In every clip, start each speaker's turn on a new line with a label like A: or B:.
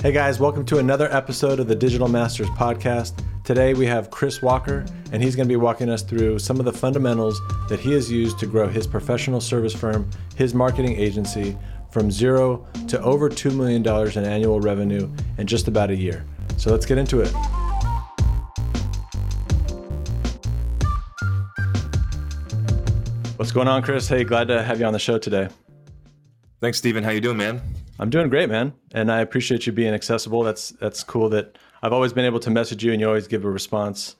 A: Hey guys, welcome to another episode of the Digital Masters podcast. Today we have Chris Walker, and he's going to be walking us through some of the fundamentals that he has used to grow his professional service firm, his marketing agency, from zero to over $2 million in annual revenue in just about a year. So let's get into it. What's going on, Chris? Hey, glad to have you on the show today.
B: Thanks, Stephen. How you doing, man?
A: I'm doing great, man, and I appreciate you being accessible. That's that's cool. That I've always been able to message you, and you always give a response.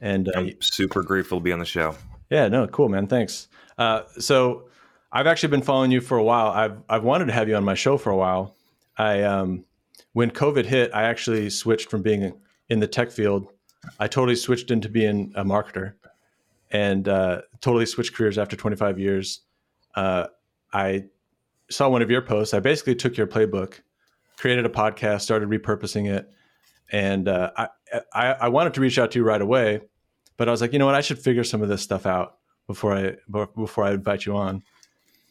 A: And
B: uh, I'm super grateful to be on the show.
A: Yeah, no, cool, man. Thanks. Uh, so I've actually been following you for a while. I've I've wanted to have you on my show for a while. I um, when COVID hit, I actually switched from being in the tech field. I totally switched into being a marketer, and uh, totally switched careers after 25 years. Uh, I saw one of your posts. I basically took your playbook, created a podcast, started repurposing it, and uh, I, I, I wanted to reach out to you right away, but I was like, you know what, I should figure some of this stuff out before I before I invite you on,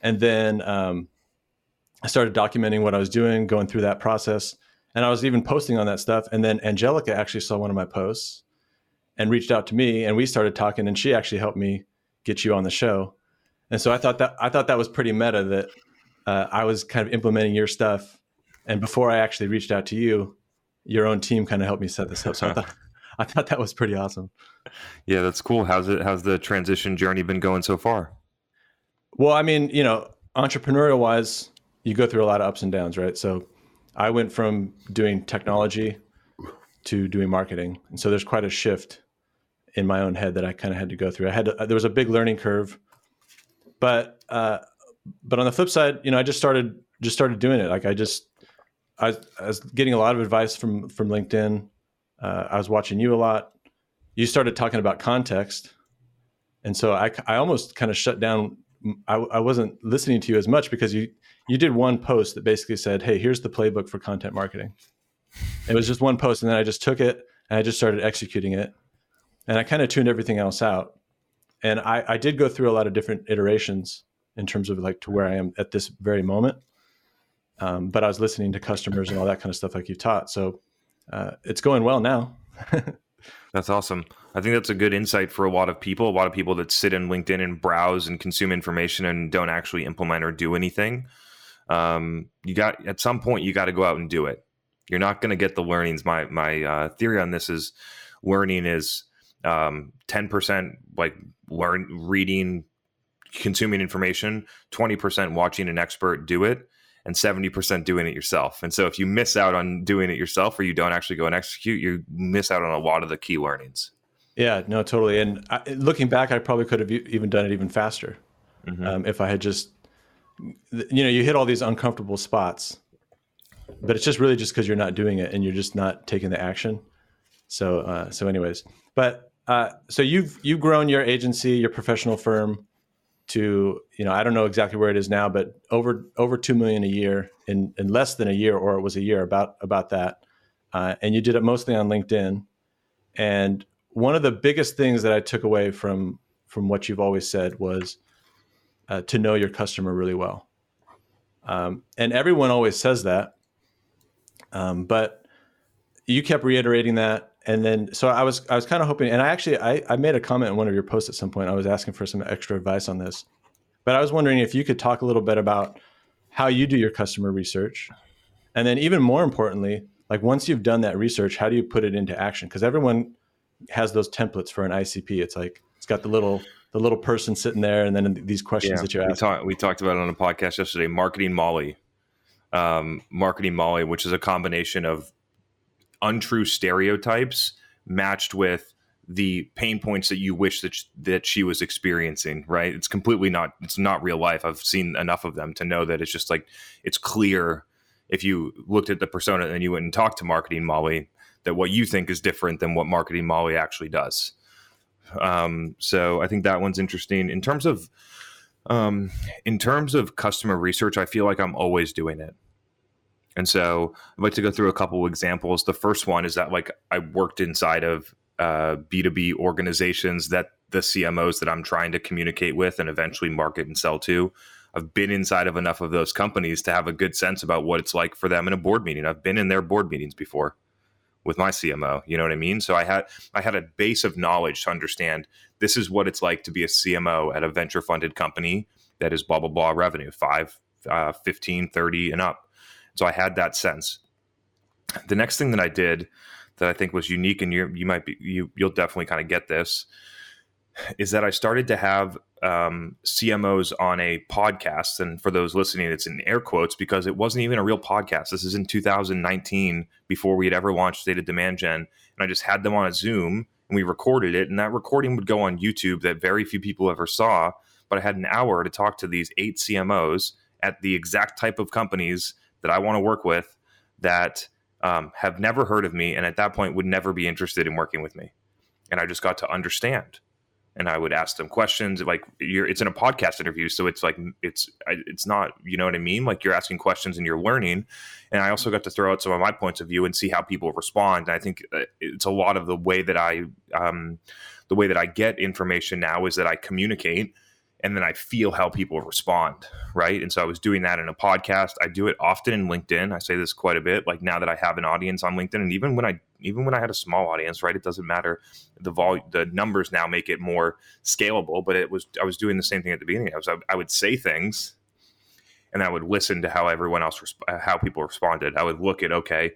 A: and then um, I started documenting what I was doing, going through that process, and I was even posting on that stuff. And then Angelica actually saw one of my posts and reached out to me, and we started talking, and she actually helped me get you on the show. And so I thought that I thought that was pretty meta that uh, I was kind of implementing your stuff, and before I actually reached out to you, your own team kind of helped me set this up. So I thought I thought that was pretty awesome.
B: Yeah, that's cool. How's it? How's the transition journey been going so far?
A: Well, I mean, you know, entrepreneurial wise, you go through a lot of ups and downs, right? So I went from doing technology to doing marketing, and so there's quite a shift in my own head that I kind of had to go through. I had to, there was a big learning curve, but uh, but on the flip side, you know, I just started just started doing it. Like I just I, I was getting a lot of advice from from LinkedIn. Uh, I was watching you a lot. You started talking about context, and so I I almost kind of shut down. I, I wasn't listening to you as much because you you did one post that basically said, "Hey, here's the playbook for content marketing." It was just one post, and then I just took it and I just started executing it, and I kind of tuned everything else out. And I, I did go through a lot of different iterations in terms of like to where I am at this very moment. Um, but I was listening to customers and all that kind of stuff like you taught. So uh, it's going well now.
B: that's awesome. I think that's a good insight for a lot of people. A lot of people that sit in LinkedIn and browse and consume information and don't actually implement or do anything. Um, you got at some point you got to go out and do it. You're not going to get the learnings. My my uh, theory on this is learning is um, ten percent like learn reading consuming information, 20% watching an expert do it, and 70% doing it yourself. And so if you miss out on doing it yourself or you don't actually go and execute, you miss out on a lot of the key learnings.
A: Yeah, no, totally. And I, looking back, I probably could have even done it even faster mm-hmm. um, if I had just, you know, you hit all these uncomfortable spots, but it's just really just because you're not doing it and you're just not taking the action. So, uh, so anyways, but uh, so you've you've grown your agency, your professional firm to you know I don't know exactly where it is now, but over over two million a year in in less than a year, or it was a year about about that. Uh, and you did it mostly on LinkedIn. And one of the biggest things that I took away from from what you've always said was uh, to know your customer really well. Um, and everyone always says that, um, but you kept reiterating that and then so I was I was kind of hoping, and I actually I, I made a comment in one of your posts at some point. I was asking for some extra advice on this, but I was wondering if you could talk a little bit about how you do your customer research, and then even more importantly, like once you've done that research, how do you put it into action? Because everyone has those templates for an ICP. It's like it's got the little the little person sitting there, and then these questions yeah, that you ask.
B: We, talk, we talked about it on a podcast yesterday. Marketing Molly, um, Marketing Molly, which is a combination of untrue stereotypes matched with the pain points that you wish that sh- that she was experiencing right? It's completely not it's not real life. I've seen enough of them to know that it's just like it's clear if you looked at the persona and you went and talked to marketing molly that what you think is different than what marketing molly actually does. Um, so i think that one's interesting. In terms of um, in terms of customer research i feel like i'm always doing it and so I'd like to go through a couple examples. The first one is that like I worked inside of uh, B2B organizations that the CMOs that I'm trying to communicate with and eventually market and sell to, I've been inside of enough of those companies to have a good sense about what it's like for them in a board meeting. I've been in their board meetings before with my CMO. You know what I mean? So I had I had a base of knowledge to understand this is what it's like to be a CMO at a venture funded company that is blah blah blah revenue, 5 uh, 15, 30 and up. So I had that sense. The next thing that I did that I think was unique and you you might be you you'll definitely kind of get this is that I started to have um, CMOs on a podcast. And for those listening, it's in air quotes because it wasn't even a real podcast. This is in 2019 before we had ever launched State of Demand Gen. And I just had them on a Zoom and we recorded it. And that recording would go on YouTube that very few people ever saw. But I had an hour to talk to these eight CMOs at the exact type of companies that I want to work with that um, have never heard of me and at that point would never be interested in working with me. And I just got to understand and I would ask them questions. Like you're, it's in a podcast interview, so it's like it's it's not, you know what I mean? Like you're asking questions and you're learning. And I also got to throw out some of my points of view and see how people respond. And I think uh, it's a lot of the way that I, um, the way that I get information now is that I communicate and then I feel how people respond, right? And so I was doing that in a podcast. I do it often in LinkedIn. I say this quite a bit. Like now that I have an audience on LinkedIn, and even when I even when I had a small audience, right, it doesn't matter. The vol the numbers now make it more scalable. But it was I was doing the same thing at the beginning. I was I would say things, and I would listen to how everyone else resp- how people responded. I would look at okay,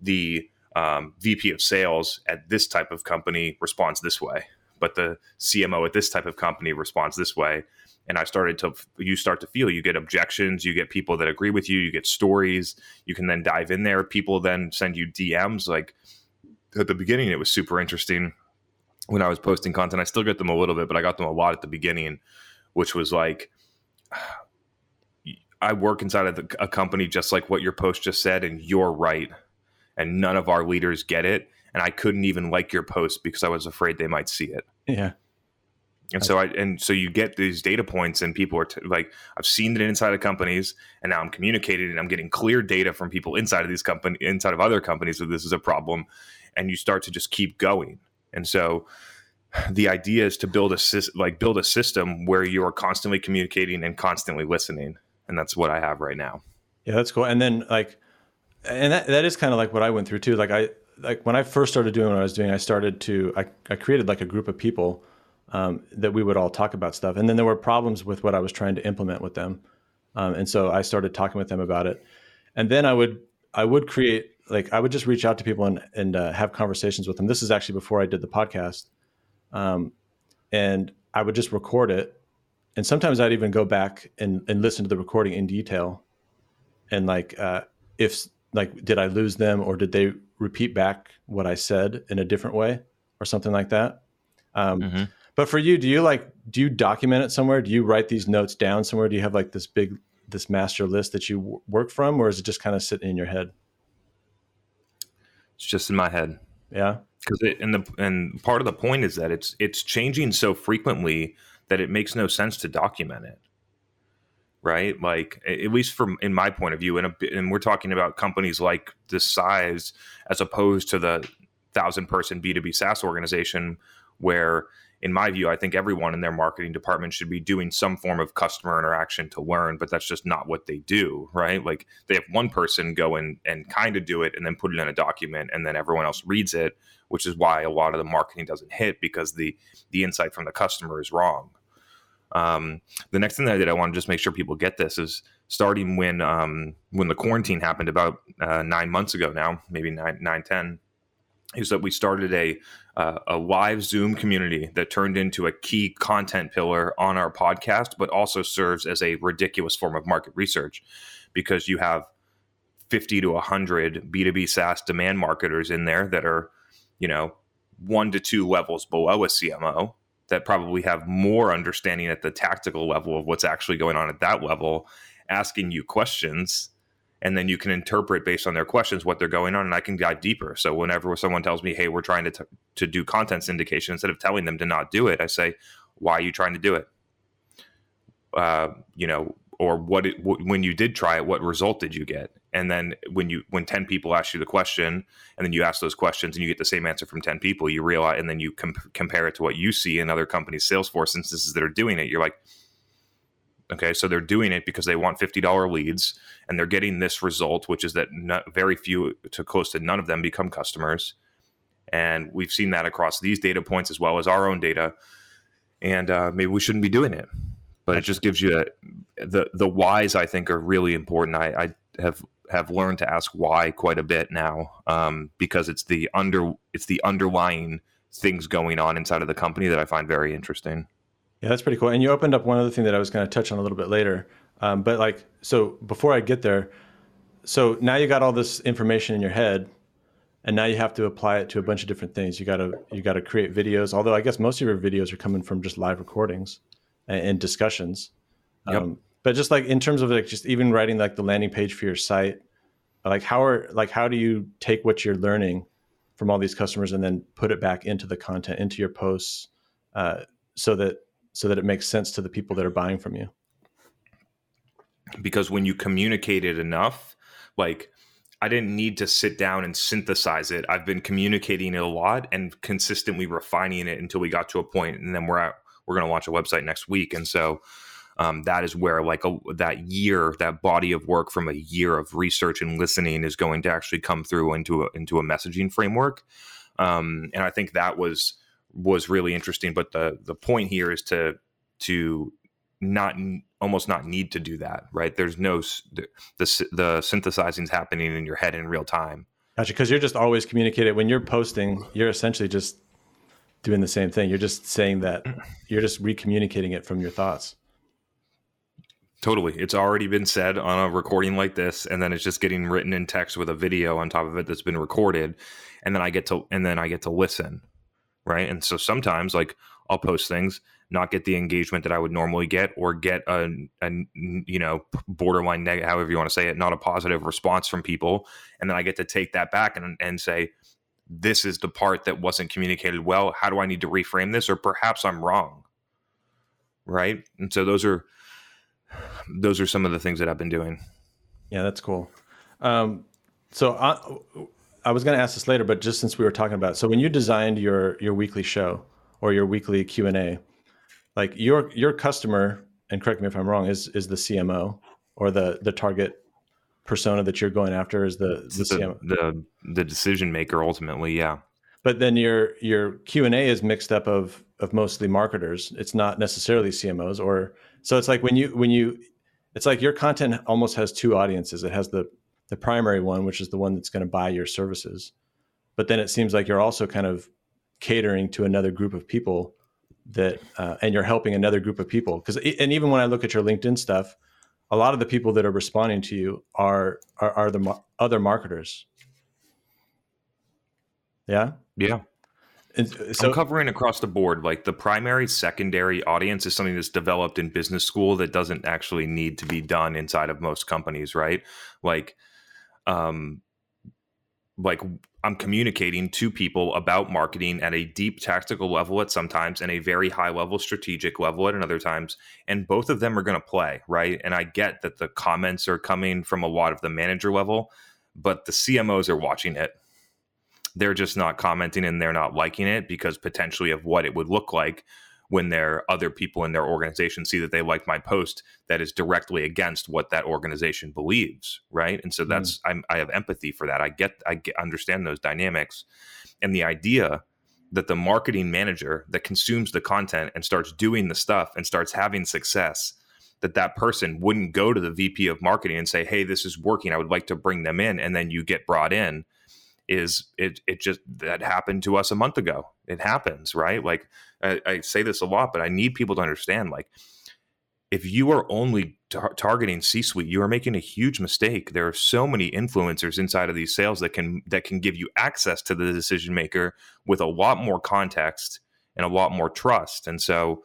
B: the um, VP of sales at this type of company responds this way but the CMO at this type of company responds this way. And I started to, you start to feel, you get objections, you get people that agree with you, you get stories, you can then dive in there. People then send you DMs. Like at the beginning, it was super interesting when I was posting content. I still get them a little bit, but I got them a lot at the beginning, which was like, I work inside of a company just like what your post just said, and you're right. And none of our leaders get it and I couldn't even like your post because I was afraid they might see it.
A: Yeah.
B: And so I and so you get these data points and people are t- like I've seen it inside of companies and now I'm communicating and I'm getting clear data from people inside of these company inside of other companies that this is a problem and you start to just keep going. And so the idea is to build a like build a system where you are constantly communicating and constantly listening and that's what I have right now.
A: Yeah, that's cool. And then like and that, that is kind of like what I went through too. Like I like when I first started doing what I was doing, I started to I, I created like a group of people um, that we would all talk about stuff, and then there were problems with what I was trying to implement with them, um, and so I started talking with them about it, and then I would I would create like I would just reach out to people and and uh, have conversations with them. This is actually before I did the podcast, um, and I would just record it, and sometimes I'd even go back and and listen to the recording in detail, and like uh, if like did I lose them or did they repeat back what I said in a different way or something like that. Um, mm-hmm. But for you, do you like do you document it somewhere? Do you write these notes down somewhere? Do you have like this big this master list that you w- work from, or is it just kind of sitting in your head?
B: It's just in my head.
A: Yeah,
B: because it and the and part of the point is that it's it's changing so frequently that it makes no sense to document it right? Like at least from in my point of view, and and we're talking about companies like this size as opposed to the thousand person B two B SaaS organization, where in my view, I think everyone in their marketing department should be doing some form of customer interaction to learn, but that's just not what they do, right? Like they have one person go in and kind of do it and then put it in a document and then everyone else reads it, which is why a lot of the marketing doesn't hit because the the insight from the customer is wrong. Um, the next thing that I did, I want to just make sure people get this is starting when um, when the quarantine happened about uh, nine months ago now, maybe nine, nine, ten, is that we started a uh, a live Zoom community that turned into a key content pillar on our podcast, but also serves as a ridiculous form of market research because you have 50 to 100 B2B SaaS demand marketers in there that are, you know, one to two levels below a CMO that probably have more understanding at the tactical level of what's actually going on at that level, asking you questions. And then you can interpret based on their questions what they're going on, and I can dive deeper. So whenever someone tells me, "Hey, we're trying to t- to do content syndication," instead of telling them to not do it, I say, "Why are you trying to do it?" Uh, you know, or what it, when you did try it, what result did you get? And then when you when ten people ask you the question, and then you ask those questions, and you get the same answer from ten people, you realize, and then you com- compare it to what you see in other companies' Salesforce instances that are doing it. You're like, Okay, so they're doing it because they want fifty dollar leads, and they're getting this result, which is that not, very few to close to none of them become customers, and we've seen that across these data points as well as our own data, and uh, maybe we shouldn't be doing it, but it just gives you a, the the whys. I think are really important. I, I have have learned to ask why quite a bit now um, because it's the under it's the underlying things going on inside of the company that I find very interesting.
A: Yeah, that's pretty cool. And you opened up one other thing that I was going to touch on a little bit later. Um, but like, so before I get there, so now you got all this information in your head, and now you have to apply it to a bunch of different things. You got to you got to create videos. Although I guess most of your videos are coming from just live recordings and, and discussions. Yep. Um, but just like in terms of like just even writing like the landing page for your site, like how are like how do you take what you're learning from all these customers and then put it back into the content into your posts uh, so that so that it makes sense to the people that are buying from you?
B: Because when you communicate it enough like i didn't need to sit down and synthesize it. I've been communicating it a lot and consistently refining it until we got to a point and then we're at we're going to launch a website next week and so um, that is where like a, that year that body of work from a year of research and listening is going to actually come through into a, into a messaging framework. Um, and i think that was was really interesting but the the point here is to to not almost not need to do that right? There's no the the, the synthesizing is happening in your head in real time.
A: Gotcha because you're just always communicating when you're posting you're essentially just doing the same thing. You're just saying that you're just recommunicating it from your thoughts
B: Totally. It's already been said on a recording like this, and then it's just getting written in text with a video on top of it that's been recorded. And then I get to and then I get to listen. Right. And so sometimes like I'll post things, not get the engagement that I would normally get, or get a, a you know, borderline negative, however you want to say it, not a positive response from people. And then I get to take that back and, and say, this is the part that wasn't communicated well. How do I need to reframe this? Or perhaps I'm wrong. Right. And so those are those are some of the things that I've been doing.
A: Yeah, that's cool. Um, so I, I was going to ask this later, but just since we were talking about, it, so when you designed your your weekly show or your weekly Q and A, like your your customer, and correct me if I'm wrong, is is the CMO or the the target persona that you're going after is the the,
B: the, the, the decision maker ultimately, yeah.
A: But then your your Q and A is mixed up of of mostly marketers. It's not necessarily CMOs or so it's like when you when you it's like your content almost has two audiences. It has the the primary one, which is the one that's going to buy your services. But then it seems like you're also kind of catering to another group of people that uh, and you're helping another group of people because and even when I look at your LinkedIn stuff, a lot of the people that are responding to you are are, are the mar- other marketers. Yeah.
B: Yeah. So, I'm covering across the board. Like the primary, secondary audience is something that's developed in business school that doesn't actually need to be done inside of most companies, right? Like, um, like I'm communicating to people about marketing at a deep tactical level at sometimes and a very high level strategic level at another times. And both of them are going to play, right? And I get that the comments are coming from a lot of the manager level, but the CMOs are watching it they're just not commenting and they're not liking it because potentially of what it would look like when there other people in their organization see that they like my post that is directly against what that organization believes right and so hmm. that's mm. i have empathy for that i get i get, understand those dynamics and the idea that the marketing manager that consumes the content and starts doing the stuff and starts having success that that person wouldn't go to the vp of marketing and say hey this is working i would like to bring them in and then you get brought in is it it just that happened to us a month ago. It happens, right? Like I, I say this a lot, but I need people to understand like if you are only tar- targeting C-suite, you are making a huge mistake. There are so many influencers inside of these sales that can that can give you access to the decision maker with a lot more context and a lot more trust. And so,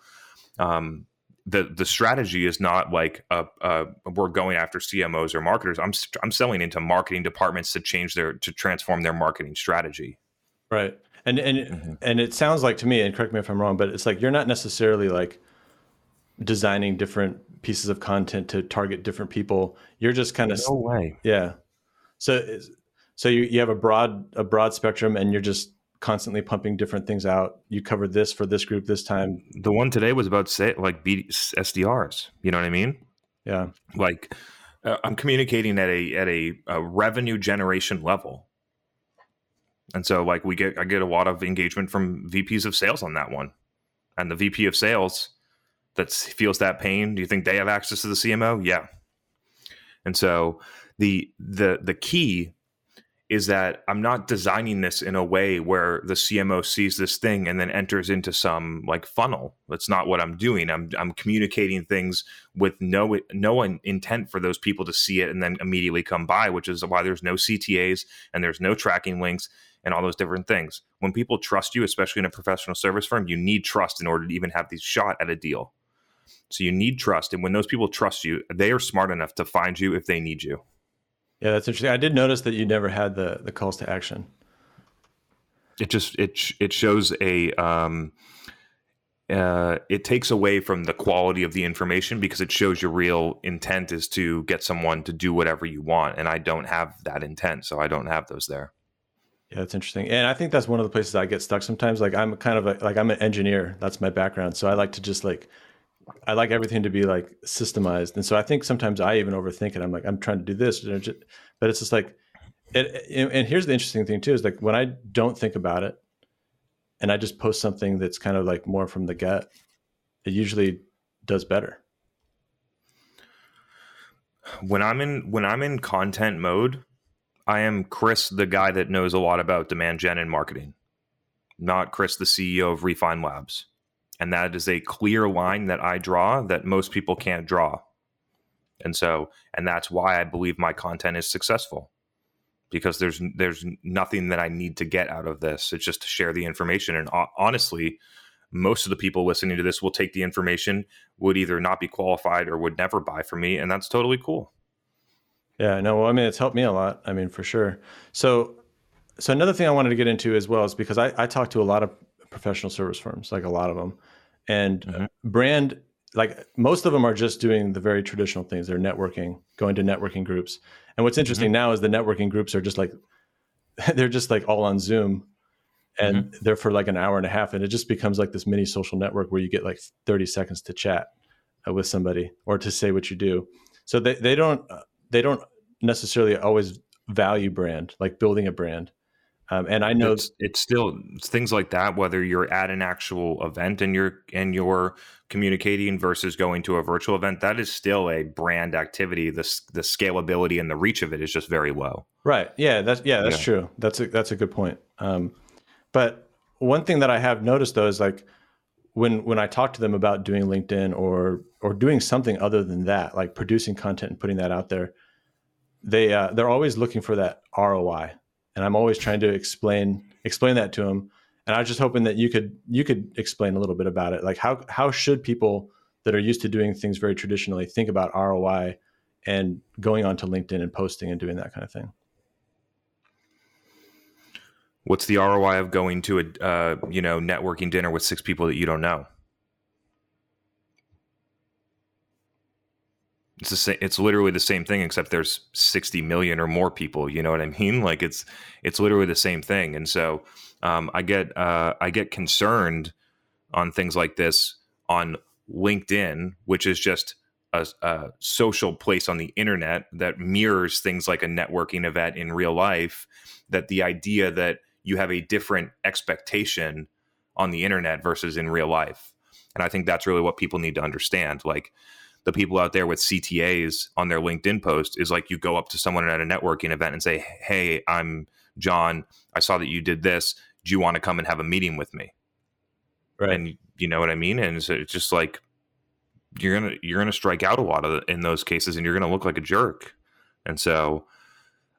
B: um, the the strategy is not like uh, uh, we're going after CMOs or marketers. I'm I'm selling into marketing departments to change their to transform their marketing strategy.
A: Right, and and mm-hmm. and it sounds like to me, and correct me if I'm wrong, but it's like you're not necessarily like designing different pieces of content to target different people. You're just kind of
B: no way,
A: yeah. So so you you have a broad a broad spectrum, and you're just constantly pumping different things out. You covered this for this group this time.
B: The one today was about say like SDRs. You know what I mean?
A: Yeah.
B: Like uh, I'm communicating at a at a, a revenue generation level. And so like we get I get a lot of engagement from VPs of sales on that one. And the VP of sales that feels that pain, do you think they have access to the CMO? Yeah. And so the the the key is that I'm not designing this in a way where the CMO sees this thing and then enters into some like funnel. That's not what I'm doing. I'm I'm communicating things with no no intent for those people to see it and then immediately come by, which is why there's no CTAs and there's no tracking links and all those different things. When people trust you, especially in a professional service firm, you need trust in order to even have these shot at a deal. So you need trust, and when those people trust you, they are smart enough to find you if they need you.
A: Yeah, that's interesting. I did notice that you never had the the calls to action.
B: It just it it shows a um, uh, it takes away from the quality of the information because it shows your real intent is to get someone to do whatever you want, and I don't have that intent, so I don't have those there.
A: Yeah, that's interesting, and I think that's one of the places I get stuck sometimes. Like I'm kind of a, like I'm an engineer. That's my background, so I like to just like I like everything to be like systemized, and so I think sometimes I even overthink it. I'm like, I'm trying to do this, but it's just like, it, and here's the interesting thing too is like when I don't think about it, and I just post something that's kind of like more from the gut, it usually does better.
B: When I'm in when I'm in content mode, I am Chris, the guy that knows a lot about demand gen and marketing, not Chris, the CEO of Refine Labs and that is a clear line that I draw that most people can't draw. And so, and that's why I believe my content is successful because there's there's nothing that I need to get out of this. It's just to share the information. And honestly, most of the people listening to this will take the information, would either not be qualified or would never buy from me, and that's totally cool.
A: Yeah, no, well, I mean, it's helped me a lot. I mean, for sure. So, so another thing I wanted to get into as well is because I, I talk to a lot of professional service firms, like a lot of them, and mm-hmm. brand, like most of them are just doing the very traditional things. They're networking, going to networking groups. And what's interesting mm-hmm. now is the networking groups are just like, they're just like all on Zoom and mm-hmm. they're for like an hour and a half. And it just becomes like this mini social network where you get like 30 seconds to chat uh, with somebody or to say what you do. So they, they don't, uh, they don't necessarily always value brand, like building a brand. Um, and I know
B: it's, it's still things like that. Whether you're at an actual event and you're and you're communicating versus going to a virtual event, that is still a brand activity. The the scalability and the reach of it is just very low.
A: Right. Yeah. That's yeah. That's yeah. true. That's a that's a good point. Um, but one thing that I have noticed though is like when when I talk to them about doing LinkedIn or or doing something other than that, like producing content and putting that out there, they uh, they're always looking for that ROI and I'm always trying to explain explain that to them. And I was just hoping that you could you could explain a little bit about it. Like how how should people that are used to doing things very traditionally think about ROI and going onto LinkedIn and posting and doing that kind of thing?
B: What's the ROI of going to a uh, you know networking dinner with six people that you don't know? It's the same it's literally the same thing except there's 60 million or more people you know what i mean? Like it's it's literally the same thing. And so um, i get uh, i get concerned on things like this on linkedin which is just a, a, social place on the internet that mirrors things like a networking event in real life that the idea that you have a different expectation on the internet versus in real life. And i think that's really what people need to understand. Like the people out there with CTAs on their LinkedIn post is like you go up to someone at a networking event and say, "Hey, I'm John. I saw that you did this. Do you want to come and have a meeting with me?" Right. And you know what I mean? And so it's just like you're gonna you're gonna strike out a lot of the, in those cases, and you're gonna look like a jerk. And so,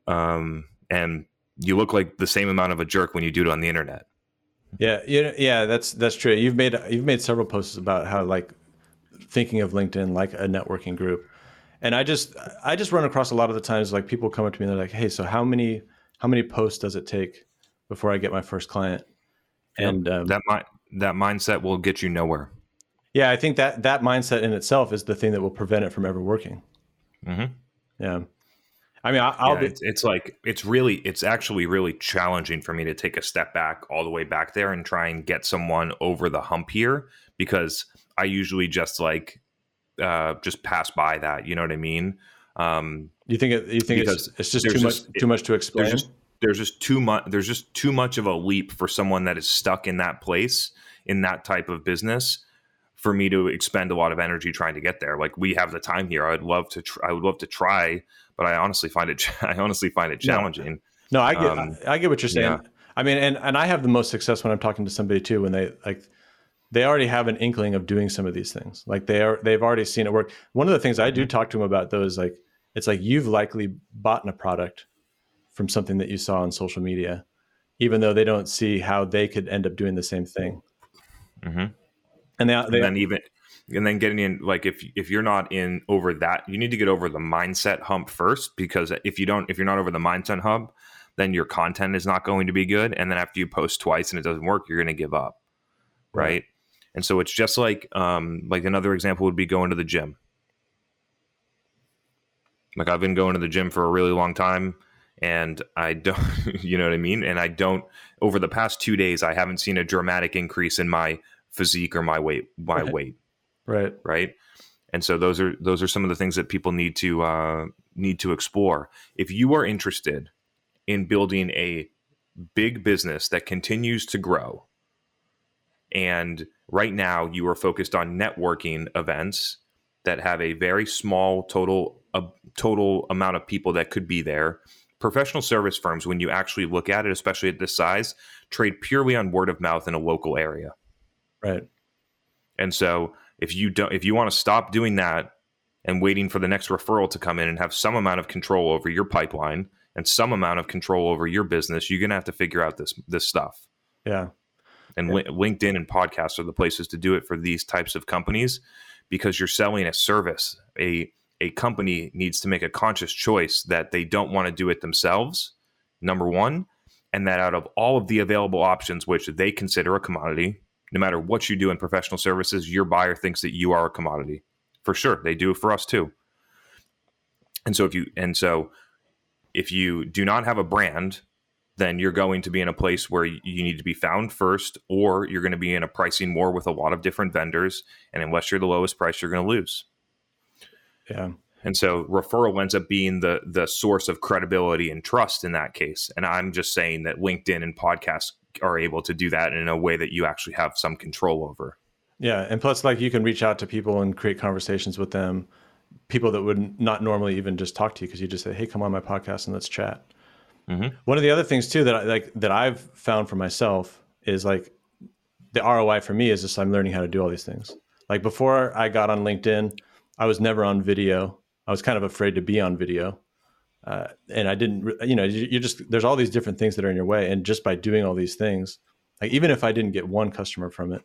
B: um, and you look like the same amount of a jerk when you do it on the internet.
A: Yeah, yeah, yeah. That's that's true. You've made you've made several posts about how like thinking of LinkedIn like a networking group. And I just I just run across a lot of the times like people come up to me and they're like, "Hey, so how many how many posts does it take before I get my first client?"
B: And um, that mi- that mindset will get you nowhere.
A: Yeah, I think that that mindset in itself is the thing that will prevent it from ever working. Mm-hmm. Yeah. I mean, I, will
B: yeah,
A: be.
B: It's, it's, like it's really, it's actually really challenging for me to take a step back all the way back there and try and get someone over the hump here because I usually just like uh, just pass by that. You know what I mean? Um,
A: you think it, you think it's, it's just too
B: just,
A: much too much to explain?
B: There's just, there's just too much. There's just too much of a leap for someone that is stuck in that place in that type of business for me to expend a lot of energy trying to get there. Like we have the time here. I'd love to. Tr- I would love to try, but I honestly find it. I honestly find it challenging.
A: No, no I get. Um, I, I, get what you're saying. Yeah. I mean, and and I have the most success when I'm talking to somebody too when they like they already have an inkling of doing some of these things. Like they are they've already seen it work. One of the things I do talk to them about though is like it's like you've likely bought a product from something that you saw on social media, even though they don't see how they could end up doing the same thing.
B: Mm-hmm and, they, they, and then even and then getting in like if if you're not in over that you need to get over the mindset hump first because if you don't if you're not over the mindset hump then your content is not going to be good and then after you post twice and it doesn't work you're going to give up right? right and so it's just like um like another example would be going to the gym. Like i've been going to the gym for a really long time and i don't you know what i mean? And i don't over the past two days i haven't seen a dramatic increase in my physique or my weight my
A: right.
B: weight.
A: Right.
B: Right? And so those are those are some of the things that people need to uh, need to explore. If you are interested in building a big business that continues to grow and right now you are focused on networking events that have a very small total a total amount of people that could be there professional service firms when you actually look at it especially at this size trade purely on word of mouth in a local area
A: Right.
B: And so if you don't if you want to stop doing that and waiting for the next referral to come in and have some amount of control over your pipeline and some amount of control over your business, you're going to have to figure out this this stuff.
A: Yeah.
B: And yeah. LinkedIn and podcasts are the places to do it for these types of companies because you're selling a service. A a company needs to make a conscious choice that they don't want to do it themselves. Number 1, and that out of all of the available options which they consider a commodity, no matter what you do in professional services, your buyer thinks that you are a commodity. For sure, they do for us too. And so if you and so if you do not have a brand, then you're going to be in a place where you need to be found first, or you're going to be in a pricing war with a lot of different vendors. And unless you're the lowest price, you're going to lose.
A: Yeah.
B: And so referral ends up being the the source of credibility and trust in that case. And I'm just saying that LinkedIn and podcasts are able to do that in a way that you actually have some control over.
A: Yeah, and plus, like you can reach out to people and create conversations with them, people that would not normally even just talk to you because you just say, "Hey, come on my podcast and let's chat." Mm-hmm. One of the other things too that I, like that I've found for myself is like the ROI for me is just I'm learning how to do all these things. Like before I got on LinkedIn, I was never on video. I was kind of afraid to be on video uh, and I didn't, you know, you, just there's all these different things that are in your way, and just by doing all these things, like even if I didn't get one customer from it,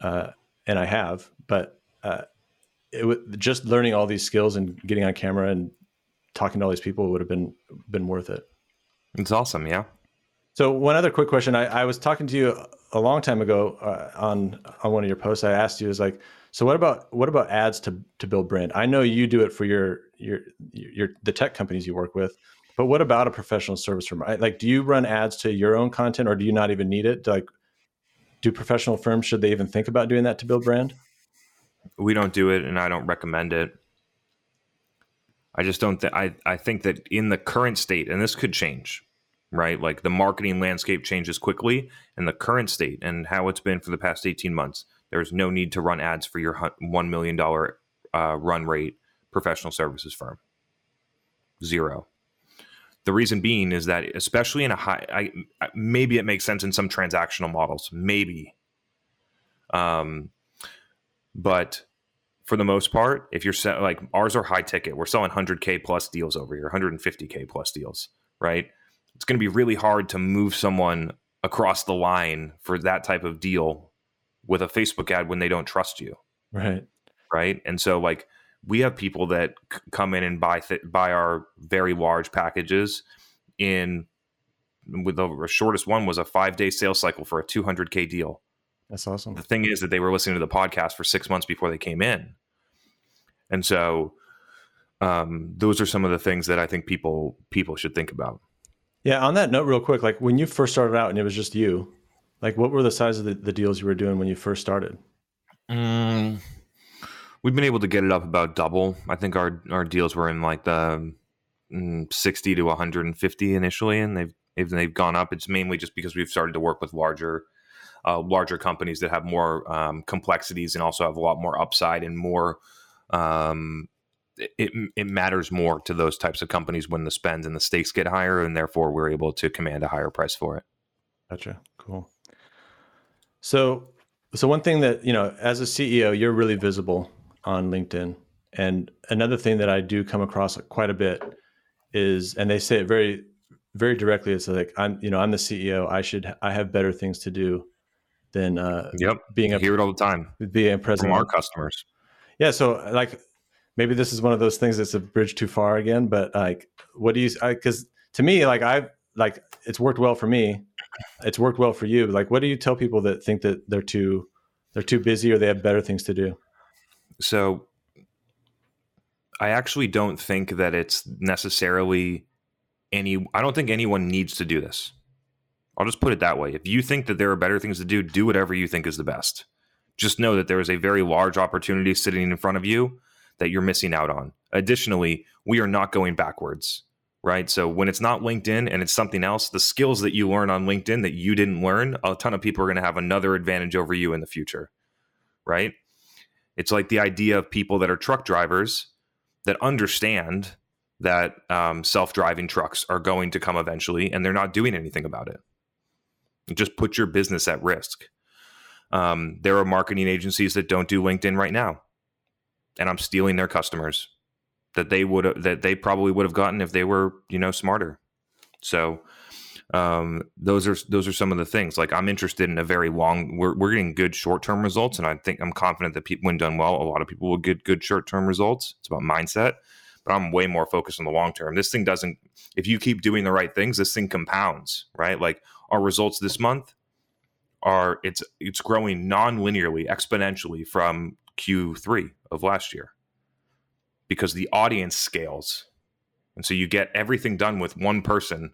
A: uh, and I have, but uh, it just learning all these skills and getting on camera and talking to all these people would have been been worth it.
B: It's awesome, yeah.
A: So one other quick question: I, I was talking to you a long time ago uh, on on one of your posts. I asked you, is like, so what about what about ads to to build brand? I know you do it for your your your the tech companies you work with, but what about a professional service firm? Like, do you run ads to your own content, or do you not even need it? Like, do professional firms should they even think about doing that to build brand?
B: We don't do it, and I don't recommend it. I just don't think I I think that in the current state, and this could change, right? Like the marketing landscape changes quickly, and the current state and how it's been for the past eighteen months there's no need to run ads for your $1 million uh, run rate professional services firm. Zero. The reason being is that, especially in a high, I, maybe it makes sense in some transactional models, maybe. Um, but for the most part, if you're set, like ours are high ticket, we're selling 100K plus deals over here, 150K plus deals, right? It's going to be really hard to move someone across the line for that type of deal with a Facebook ad when they don't trust you.
A: Right.
B: Right. And so like we have people that c- come in and buy th- buy our very large packages in with the shortest one was a 5-day sales cycle for a 200k deal.
A: That's awesome.
B: The thing is that they were listening to the podcast for 6 months before they came in. And so um, those are some of the things that I think people people should think about.
A: Yeah. On that note, real quick, like when you first started out and it was just you, like what were the size of the, the deals you were doing when you first started?
B: Mm, we've been able to get it up about double. I think our our deals were in like the mm, sixty to one hundred and fifty initially, and they've they've gone up. It's mainly just because we've started to work with larger uh, larger companies that have more um, complexities and also have a lot more upside and more um, it, it matters more to those types of companies when the spend and the stakes get higher and therefore we're able to command a higher price for it.
A: Gotcha. Cool. So so one thing that you know as a ceo you're really visible on linkedin. And another thing that i do come across quite a bit is and they say it very very directly it's like i'm you know i'm the ceo i should i have better things to do than uh,
B: yep being a hear it all the time
A: being president
B: from our customers.
A: Yeah, so like maybe this is one of those things that's a bridge too far again, but like, what do you? Because to me, like I've like it's worked well for me. It's worked well for you. Like, what do you tell people that think that they're too they're too busy or they have better things to do?
B: So, I actually don't think that it's necessarily any. I don't think anyone needs to do this. I'll just put it that way. If you think that there are better things to do, do whatever you think is the best. Just know that there is a very large opportunity sitting in front of you that you're missing out on. Additionally, we are not going backwards, right? So when it's not LinkedIn and it's something else, the skills that you learn on LinkedIn that you didn't learn, a ton of people are going to have another advantage over you in the future, right? It's like the idea of people that are truck drivers that understand that um, self driving trucks are going to come eventually and they're not doing anything about it just put your business at risk. Um, there are marketing agencies that don't do LinkedIn right now, and I'm stealing their customers that they would that they probably would have gotten if they were you know smarter. So um, those are those are some of the things. Like I'm interested in a very long. We're we're getting good short term results, and I think I'm confident that people, when done well, a lot of people will get good short term results. It's about mindset, but I'm way more focused on the long term. This thing doesn't. If you keep doing the right things, this thing compounds, right? Like our results this month are it's it's growing non-linearly exponentially from Q3 of last year because the audience scales. And so you get everything done with one person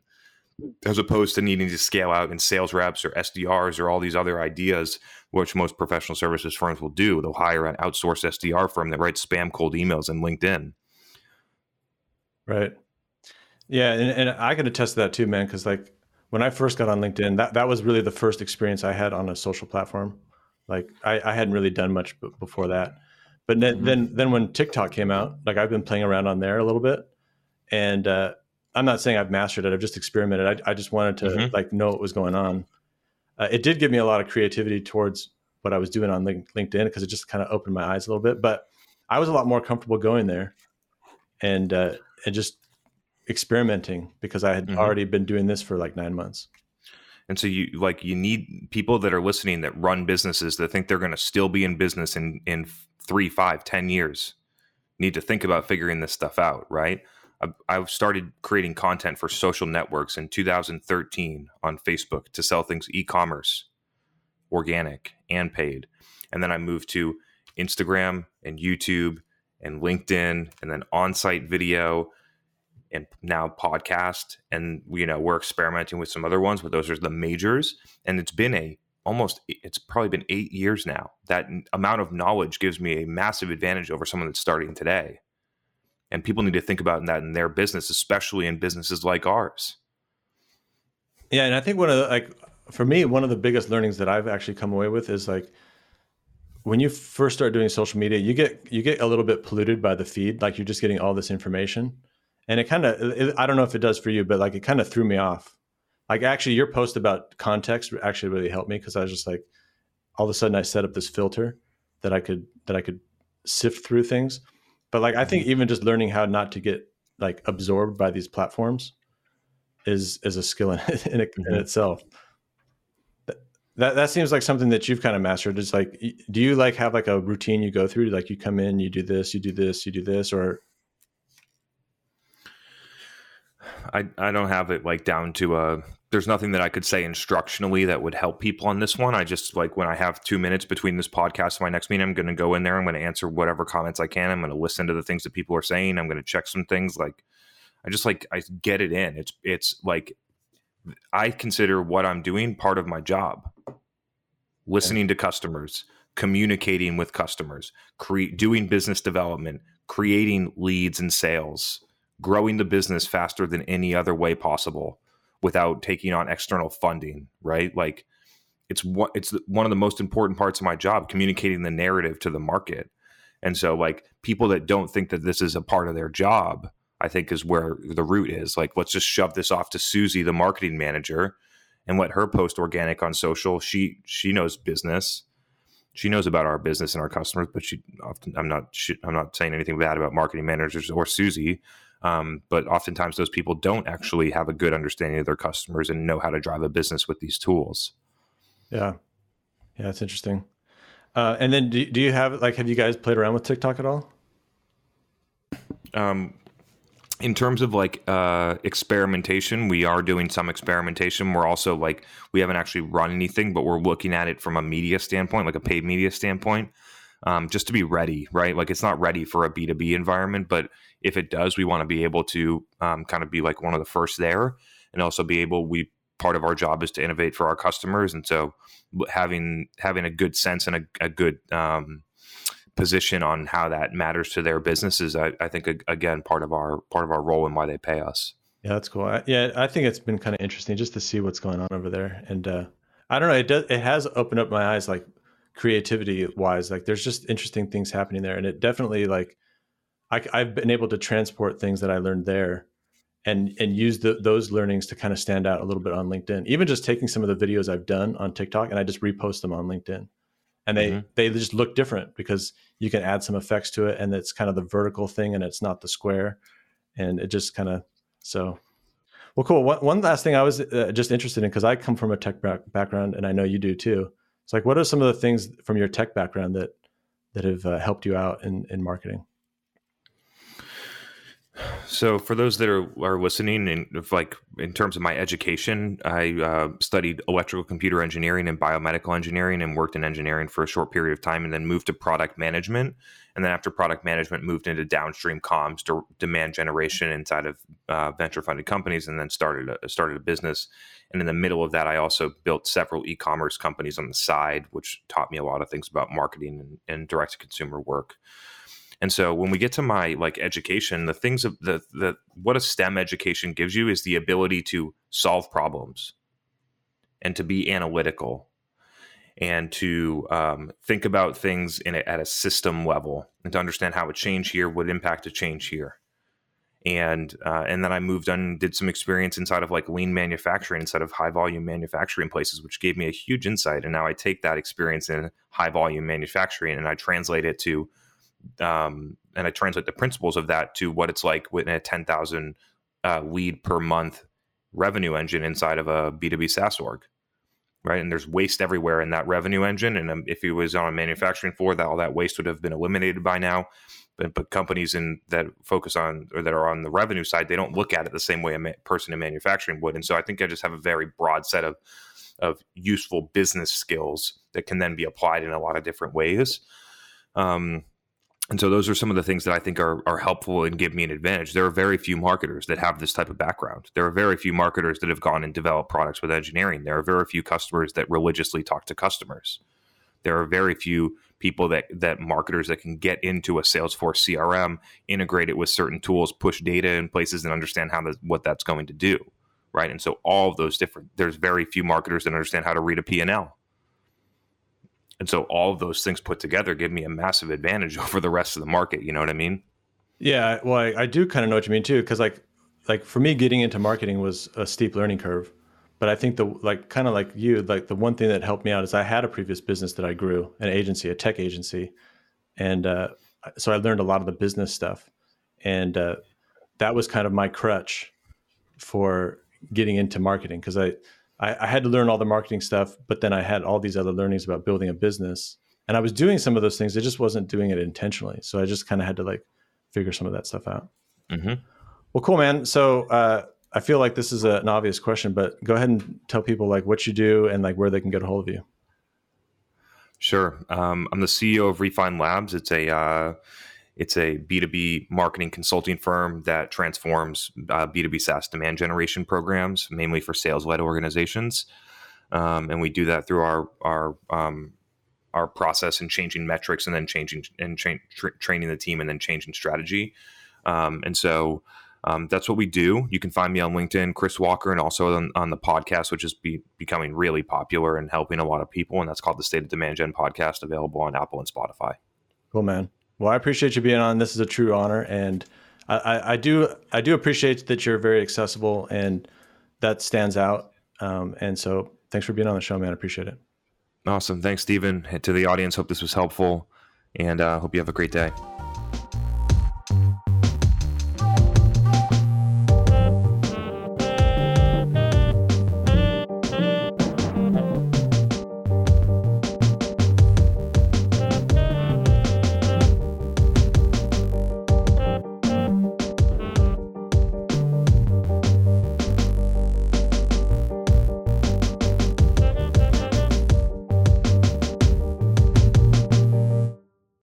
B: as opposed to needing to scale out in sales reps or SDRs or all these other ideas, which most professional services firms will do. They'll hire an outsourced SDR firm that writes spam cold emails in LinkedIn.
A: Right. Yeah. And, and I can attest to that too, man. Cause like when I first got on LinkedIn, that, that was really the first experience I had on a social platform. Like I, I hadn't really done much b- before that. But then, mm-hmm. then, then when TikTok came out, like I've been playing around on there a little bit, and uh, I'm not saying I've mastered it. I've just experimented. I, I just wanted to mm-hmm. like know what was going on. Uh, it did give me a lot of creativity towards what I was doing on LinkedIn because it just kind of opened my eyes a little bit. But I was a lot more comfortable going there, and uh, and just experimenting because I had mm-hmm. already been doing this for like nine months.
B: And so you like you need people that are listening that run businesses that think they're going to still be in business in in three, five, ten years. Need to think about figuring this stuff out, right? I I've started creating content for social networks in 2013 on Facebook to sell things e-commerce, organic and paid, and then I moved to Instagram and YouTube and LinkedIn, and then on-site video and now podcast and you know we're experimenting with some other ones but those are the majors. And it's been a almost it's probably been eight years now. That amount of knowledge gives me a massive advantage over someone that's starting today. And people need to think about that in their business especially in businesses like ours.
A: Yeah and i think one of the like for me one of the biggest learnings that i've actually come away with is like when you first start doing social media you get you get a little bit polluted by the feed like you're just getting all this information and it kind of i don't know if it does for you but like it kind of threw me off. Like actually your post about context actually really helped me because i was just like all of a sudden i set up this filter that i could that i could sift through things. But like i think mm-hmm. even just learning how not to get like absorbed by these platforms is is a skill in, in, it, mm-hmm. in itself that that seems like something that you've kind of mastered. It's like do you like have like a routine you go through? Like you come in you do this you do this you do this or
B: I, I don't have it like down to a there's nothing that I could say instructionally that would help people on this one. I just like when I have two minutes between this podcast and my next meeting, I'm going to go in there. I'm going to answer whatever comments I can. I'm going to listen to the things that people are saying. I'm going to check some things. Like I just like I get it in. It's it's like I consider what I'm doing part of my job. Listening to customers, communicating with customers, cre- doing business development, creating leads and sales, growing the business faster than any other way possible without taking on external funding, right? Like it's what it's one of the most important parts of my job, communicating the narrative to the market. And so like people that don't think that this is a part of their job, I think is where the root is. Like let's just shove this off to Susie, the marketing manager, and let her post organic on social. She she knows business. She knows about our business and our customers, but she often I'm not she, I'm not saying anything bad about marketing managers or Susie. Um, but oftentimes those people don't actually have a good understanding of their customers and know how to drive a business with these tools.
A: Yeah. Yeah, that's interesting. Uh, and then do, do you have like have you guys played around with TikTok at all?
B: Um, in terms of like uh, experimentation, we are doing some experimentation. We're also like we haven't actually run anything, but we're looking at it from a media standpoint, like a paid media standpoint, um, just to be ready, right? Like it's not ready for a B two B environment, but if it does, we want to be able to um, kind of be like one of the first there, and also be able we part of our job is to innovate for our customers, and so having having a good sense and a, a good um, position on how that matters to their businesses, I, I think again part of our part of our role and why they pay us.
A: Yeah, that's cool. I, yeah, I think it's been kind of interesting just to see what's going on over there, and uh, I don't know, it does it has opened up my eyes like creativity wise. Like there's just interesting things happening there, and it definitely like I, have been able to transport things that I learned there and and use the, those learnings to kind of stand out a little bit on LinkedIn. Even just taking some of the videos I've done on TikTok and I just repost them on LinkedIn. And they mm-hmm. they just look different because you can add some effects to it and it's kind of the vertical thing and it's not the square and it just kind of so well cool one, one last thing i was uh, just interested in because i come from a tech back- background and i know you do too it's like what are some of the things from your tech background that that have uh, helped you out in in marketing
B: so, for those that are, are listening, and like in terms of my education, I uh, studied electrical computer engineering and biomedical engineering, and worked in engineering for a short period of time, and then moved to product management. And then after product management, moved into downstream comms, to demand generation inside of uh, venture funded companies, and then started a, started a business. And in the middle of that, I also built several e commerce companies on the side, which taught me a lot of things about marketing and, and direct to consumer work. And so when we get to my like education, the things of the the what a STEM education gives you is the ability to solve problems and to be analytical and to um, think about things in a, at a system level and to understand how a change here would impact a change here. And uh, and then I moved on and did some experience inside of like lean manufacturing inside of high volume manufacturing places, which gave me a huge insight. And now I take that experience in high volume manufacturing and I translate it to um, and I translate the principles of that to what it's like within a 10,000 uh, lead per month revenue engine inside of a B2B SaaS org. Right. And there's waste everywhere in that revenue engine. And um, if it was on a manufacturing floor, that all that waste would have been eliminated by now. But, but companies in that focus on or that are on the revenue side, they don't look at it the same way a ma- person in manufacturing would. And so I think I just have a very broad set of of useful business skills that can then be applied in a lot of different ways. Um, and so those are some of the things that I think are, are helpful and give me an advantage. There are very few marketers that have this type of background. There are very few marketers that have gone and developed products with engineering. There are very few customers that religiously talk to customers. There are very few people that that marketers that can get into a Salesforce CRM, integrate it with certain tools, push data in places, and understand how the, what that's going to do. Right. And so all of those different. There's very few marketers that understand how to read a P and so all of those things put together give me a massive advantage over the rest of the market. You know what I mean?
A: Yeah. Well, I, I do kind of know what you mean too. Cause like, like for me, getting into marketing was a steep learning curve. But I think the like kind of like you, like the one thing that helped me out is I had a previous business that I grew, an agency, a tech agency, and uh, so I learned a lot of the business stuff, and uh, that was kind of my crutch for getting into marketing because I I, I had to learn all the marketing stuff, but then I had all these other learnings about building a business. And I was doing some of those things. I just wasn't doing it intentionally. So I just kind of had to like figure some of that stuff out. Mm-hmm. Well, cool, man. So uh, I feel like this is a, an obvious question, but go ahead and tell people like what you do and like where they can get a hold of you.
B: Sure. Um, I'm the CEO of Refine Labs. It's a uh, it's a B2B marketing consulting firm that transforms uh, B2B SaaS demand generation programs, mainly for sales led organizations. Um, and we do that through our our um, our process and changing metrics, and then changing and tra- tra- training the team, and then changing strategy. Um, and so um, that's what we do. You can find me on LinkedIn, Chris Walker, and also on, on the podcast, which is be, becoming really popular and helping a lot of people. And that's called the State of Demand Gen podcast, available on Apple and Spotify.
A: Cool, man. Well, I appreciate you being on. This is a true honor, and I, I, I do I do appreciate that you're very accessible, and that stands out. Um, and so, thanks for being on the show, man. I appreciate it.
B: Awesome. Thanks, Stephen. To the audience, hope this was helpful, and uh, hope you have a great day.